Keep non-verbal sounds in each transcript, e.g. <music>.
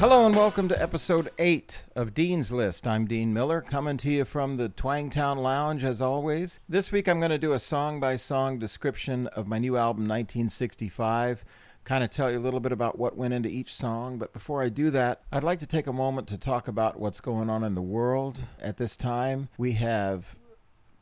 Hello and welcome to episode 8 of Dean's List. I'm Dean Miller, coming to you from the Twangtown Lounge as always. This week I'm going to do a song by song description of my new album 1965, kind of tell you a little bit about what went into each song. But before I do that, I'd like to take a moment to talk about what's going on in the world at this time. We have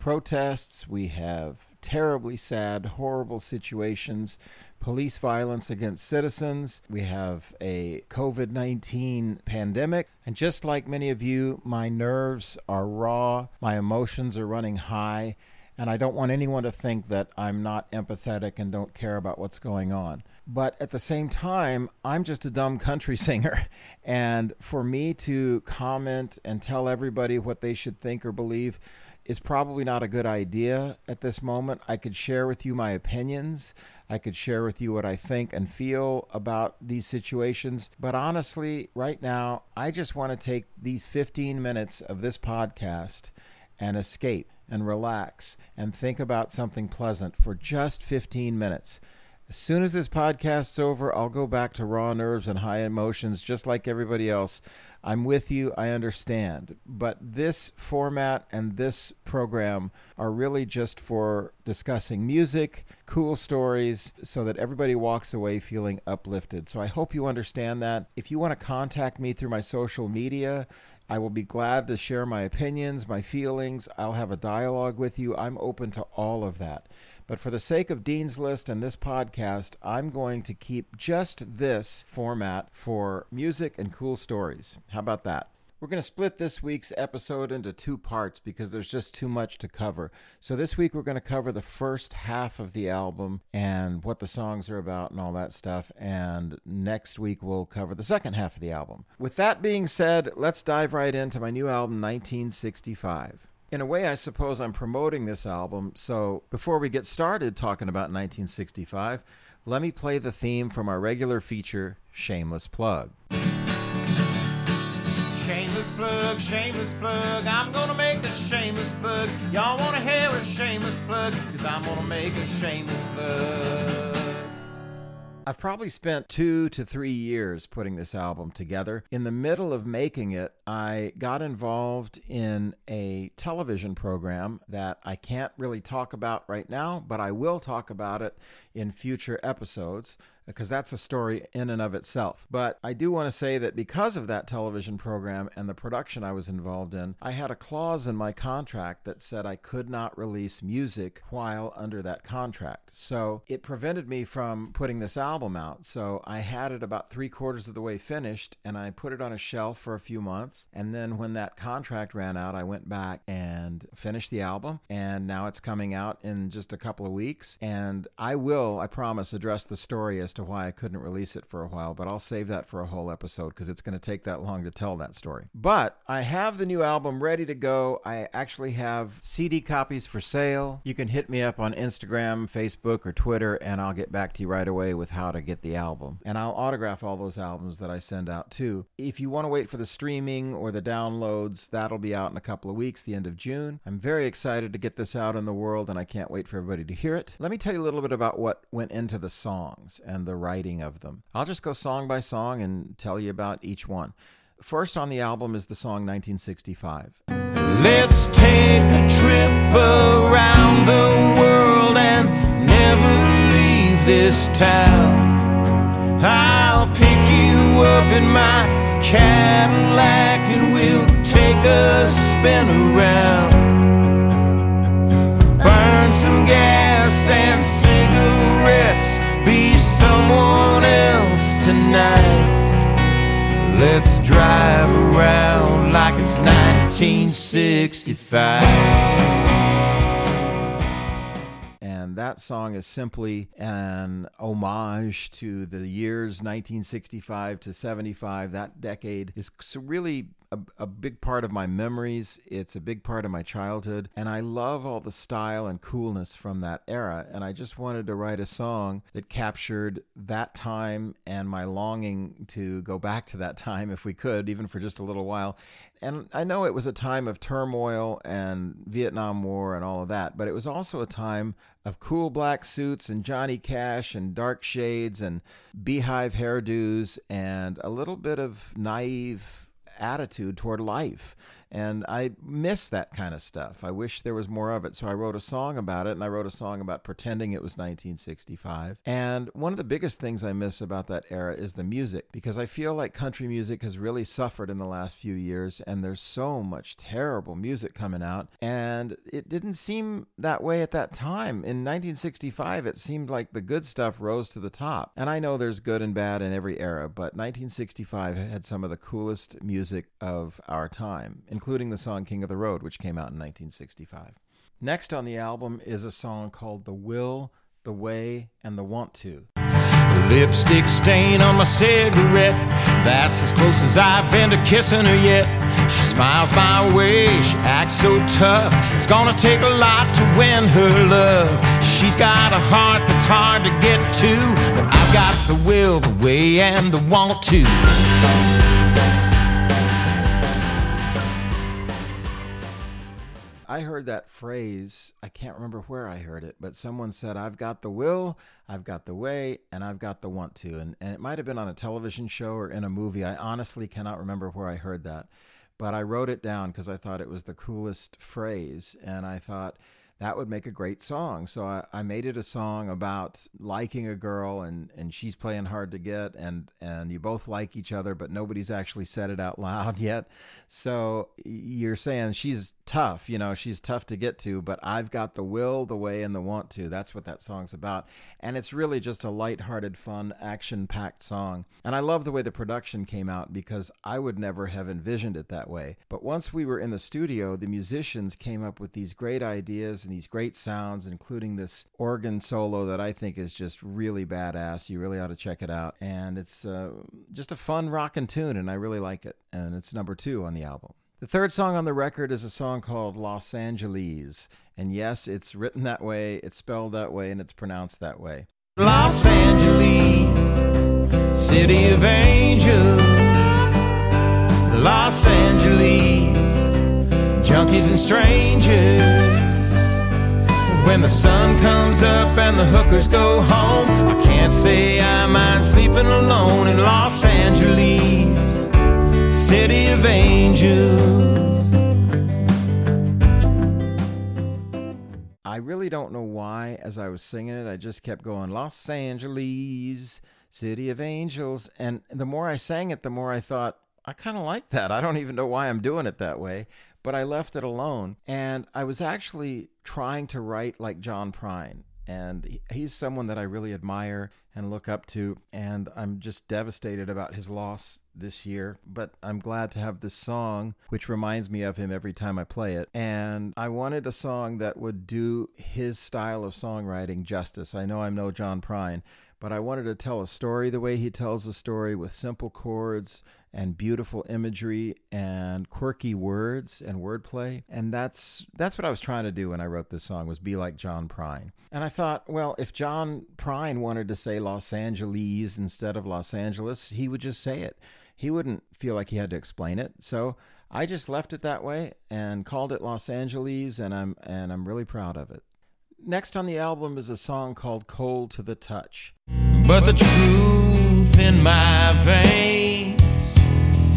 protests, we have terribly sad, horrible situations, police violence against citizens. We have a COVID 19 pandemic. And just like many of you, my nerves are raw, my emotions are running high. And I don't want anyone to think that I'm not empathetic and don't care about what's going on. But at the same time, I'm just a dumb country <laughs> singer. And for me to comment and tell everybody what they should think or believe, is probably not a good idea at this moment. I could share with you my opinions. I could share with you what I think and feel about these situations. But honestly, right now, I just want to take these 15 minutes of this podcast and escape and relax and think about something pleasant for just 15 minutes. As soon as this podcast's over, I'll go back to raw nerves and high emotions just like everybody else. I'm with you, I understand. But this format and this program are really just for discussing music, cool stories, so that everybody walks away feeling uplifted. So I hope you understand that. If you want to contact me through my social media, I will be glad to share my opinions, my feelings. I'll have a dialogue with you. I'm open to all of that. But for the sake of Dean's List and this podcast, I'm going to keep just this format for music and cool stories. How about that? We're going to split this week's episode into two parts because there's just too much to cover. So, this week we're going to cover the first half of the album and what the songs are about and all that stuff. And next week we'll cover the second half of the album. With that being said, let's dive right into my new album, 1965 in a way, I suppose I'm promoting this album. So before we get started talking about 1965, let me play the theme from our regular feature, Shameless Plug. Shameless plug, shameless plug. I'm gonna make a shameless plug. Y'all wanna hear a shameless plug? Cause I'm gonna make a shameless plug. I've probably spent two to three years putting this album together. In the middle of making it, I got involved in a television program that I can't really talk about right now, but I will talk about it in future episodes because that's a story in and of itself. But I do want to say that because of that television program and the production I was involved in, I had a clause in my contract that said I could not release music while under that contract. So it prevented me from putting this album out. So I had it about three quarters of the way finished and I put it on a shelf for a few months. And then when that contract ran out, I went back and finished the album. And now it's coming out in just a couple of weeks. And I will, I promise, address the story as to why I couldn't release it for a while, but I'll save that for a whole episode because it's going to take that long to tell that story. But I have the new album ready to go. I actually have CD copies for sale. You can hit me up on Instagram, Facebook, or Twitter, and I'll get back to you right away with how to get the album. And I'll autograph all those albums that I send out too. If you want to wait for the streaming or the downloads, that'll be out in a couple of weeks, the end of June. I'm very excited to get this out in the world, and I can't wait for everybody to hear it. Let me tell you a little bit about what went into the songs and the writing of them. I'll just go song by song and tell you about each one. First on the album is the song 1965. Let's take a trip around the world and never leave this town. I'll pick you up in my Cadillac and we'll take a spin around. Burn some gas tonight. Let's drive around like it's 1965. And that song is simply an homage to the years 1965 to 75. That decade is really a, a big part of my memories. It's a big part of my childhood. And I love all the style and coolness from that era. And I just wanted to write a song that captured that time and my longing to go back to that time if we could, even for just a little while. And I know it was a time of turmoil and Vietnam War and all of that, but it was also a time of cool black suits and Johnny Cash and dark shades and beehive hairdos and a little bit of naive attitude toward life. And I miss that kind of stuff. I wish there was more of it. So I wrote a song about it, and I wrote a song about pretending it was 1965. And one of the biggest things I miss about that era is the music, because I feel like country music has really suffered in the last few years, and there's so much terrible music coming out. And it didn't seem that way at that time. In 1965, it seemed like the good stuff rose to the top. And I know there's good and bad in every era, but 1965 had some of the coolest music of our time including the song King of the Road, which came out in 1965. Next on the album is a song called The Will, The Way, and The Want To. Lipstick stain on my cigarette. That's as close as I've been to kissing her yet. She smiles my way, she acts so tough. It's gonna take a lot to win her love. She's got a heart that's hard to get to, but I've got the will, the way, and the want to. I heard that phrase. I can't remember where I heard it, but someone said, I've got the will, I've got the way, and I've got the want to. And, and it might have been on a television show or in a movie. I honestly cannot remember where I heard that. But I wrote it down because I thought it was the coolest phrase. And I thought, that would make a great song. So I, I, made it a song about liking a girl and, and she's playing hard to get and, and you both like each other, but nobody's actually said it out loud <laughs> yet. So you're saying she's tough, you know, she's tough to get to, but I've got the will, the way, and the want to. That's what that song's about. And it's really just a light-hearted, fun, action-packed song. And I love the way the production came out because I would never have envisioned it that way. But once we were in the studio, the musicians came up with these great ideas and these great sounds, including this organ solo that I think is just really badass. You really ought to check it out. And it's uh, just a fun rockin' tune, and I really like it. And it's number two on the album. The third song on the record is a song called Los Angeles. And yes, it's written that way, it's spelled that way, and it's pronounced that way. Los Angeles, city of angels. Los Angeles, junkies and strangers. When the sun comes up and the hookers go home, I can't say I mind sleeping alone in Los Angeles, city of angels. I really don't know why, as I was singing it, I just kept going, Los Angeles, city of angels. And the more I sang it, the more I thought, I kind of like that. I don't even know why I'm doing it that way but I left it alone. And I was actually trying to write like John Prine. And he's someone that I really admire and look up to. And I'm just devastated about his loss this year. But I'm glad to have this song, which reminds me of him every time I play it. And I wanted a song that would do his style of songwriting justice. I know I'm no John Prine, but I wanted to tell a story the way he tells a story with simple chords and beautiful imagery and quirky words and wordplay. And that's that's what I was trying to do when I wrote this song was be like John Prine. And I thought, well, if John Prine wanted to say Los Angeles instead of Los Angeles, he would just say it. He wouldn't feel like he had to explain it. So I just left it that way and called it Los Angeles and I'm and I'm really proud of it. Next on the album is a song called Cold to the Touch. But the truth in my veins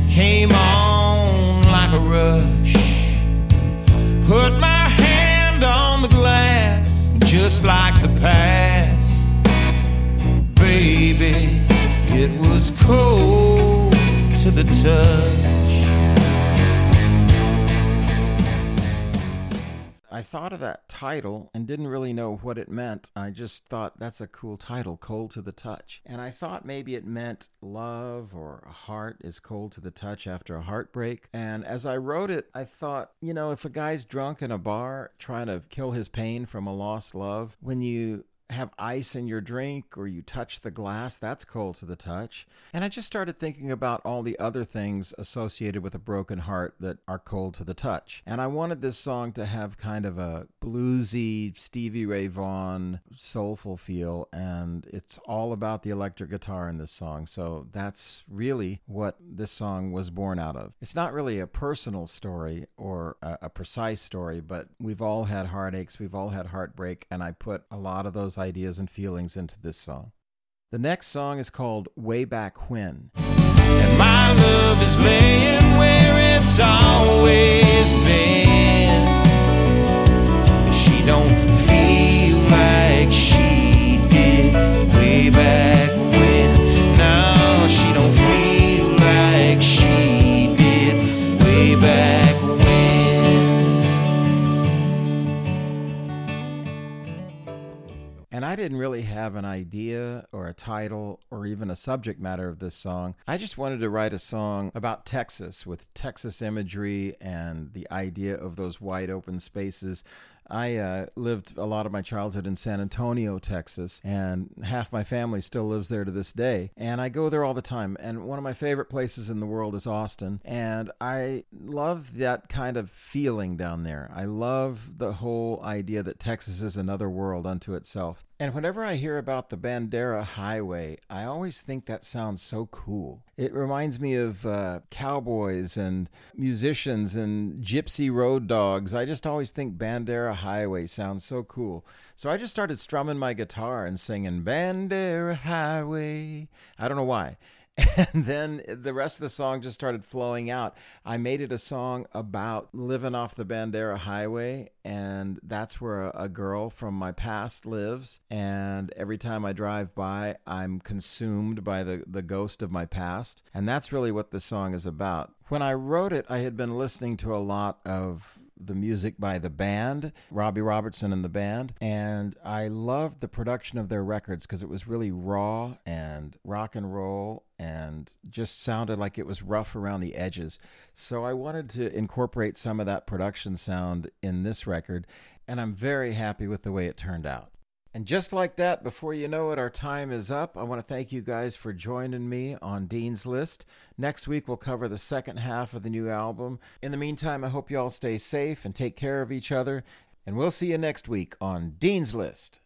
came on like a rush. Put my hand on the glass, just like the past. Baby, it was cold to the touch. I thought of that title and didn't really know what it meant. I just thought that's a cool title, Cold to the Touch. And I thought maybe it meant love or a heart is cold to the touch after a heartbreak. And as I wrote it, I thought, you know, if a guy's drunk in a bar trying to kill his pain from a lost love, when you have ice in your drink or you touch the glass, that's cold to the touch. And I just started thinking about all the other things associated with a broken heart that are cold to the touch. And I wanted this song to have kind of a bluesy, Stevie Ray Vaughan, soulful feel. And it's all about the electric guitar in this song. So that's really what this song was born out of. It's not really a personal story or a, a precise story, but we've all had heartaches, we've all had heartbreak, and I put a lot of those ideas and feelings into this song. The next song is called Way Back When. And my love is laying where it's always been. She don't feel like she did way back when. She don't And I didn't really have an idea or a title or even a subject matter of this song. I just wanted to write a song about Texas with Texas imagery and the idea of those wide open spaces I uh, lived a lot of my childhood in San Antonio, Texas, and half my family still lives there to this day. And I go there all the time. And one of my favorite places in the world is Austin. And I love that kind of feeling down there. I love the whole idea that Texas is another world unto itself. And whenever I hear about the Bandera Highway, I always think that sounds so cool. It reminds me of uh, cowboys and musicians and gypsy road dogs. I just always think Bandera Highway sounds so cool. So I just started strumming my guitar and singing Bandera Highway. I don't know why. <laughs> and then the rest of the song just started flowing out. I made it a song about living off the Bandera Highway, and that's where a, a, girl from my past lives. And every time I drive by, I'm consumed by the, the ghost of my past. And that's really what this song is about. When I wrote it, I had been listening to a lot of the music by the band, Robbie Robertson and the band, and I loved the production of their records because it was really raw and rock and roll and just sounded like it was rough around the edges. So I wanted to incorporate some of that production sound in this record, and I'm very happy with the way it turned out. And just like that, before you know it, our time is up. I want to thank you guys for joining me on Dean's List. Next week, we'll cover the second half of the new album. In the meantime, I hope you all stay safe and take care of each other. And we'll see you next week on Dean's List.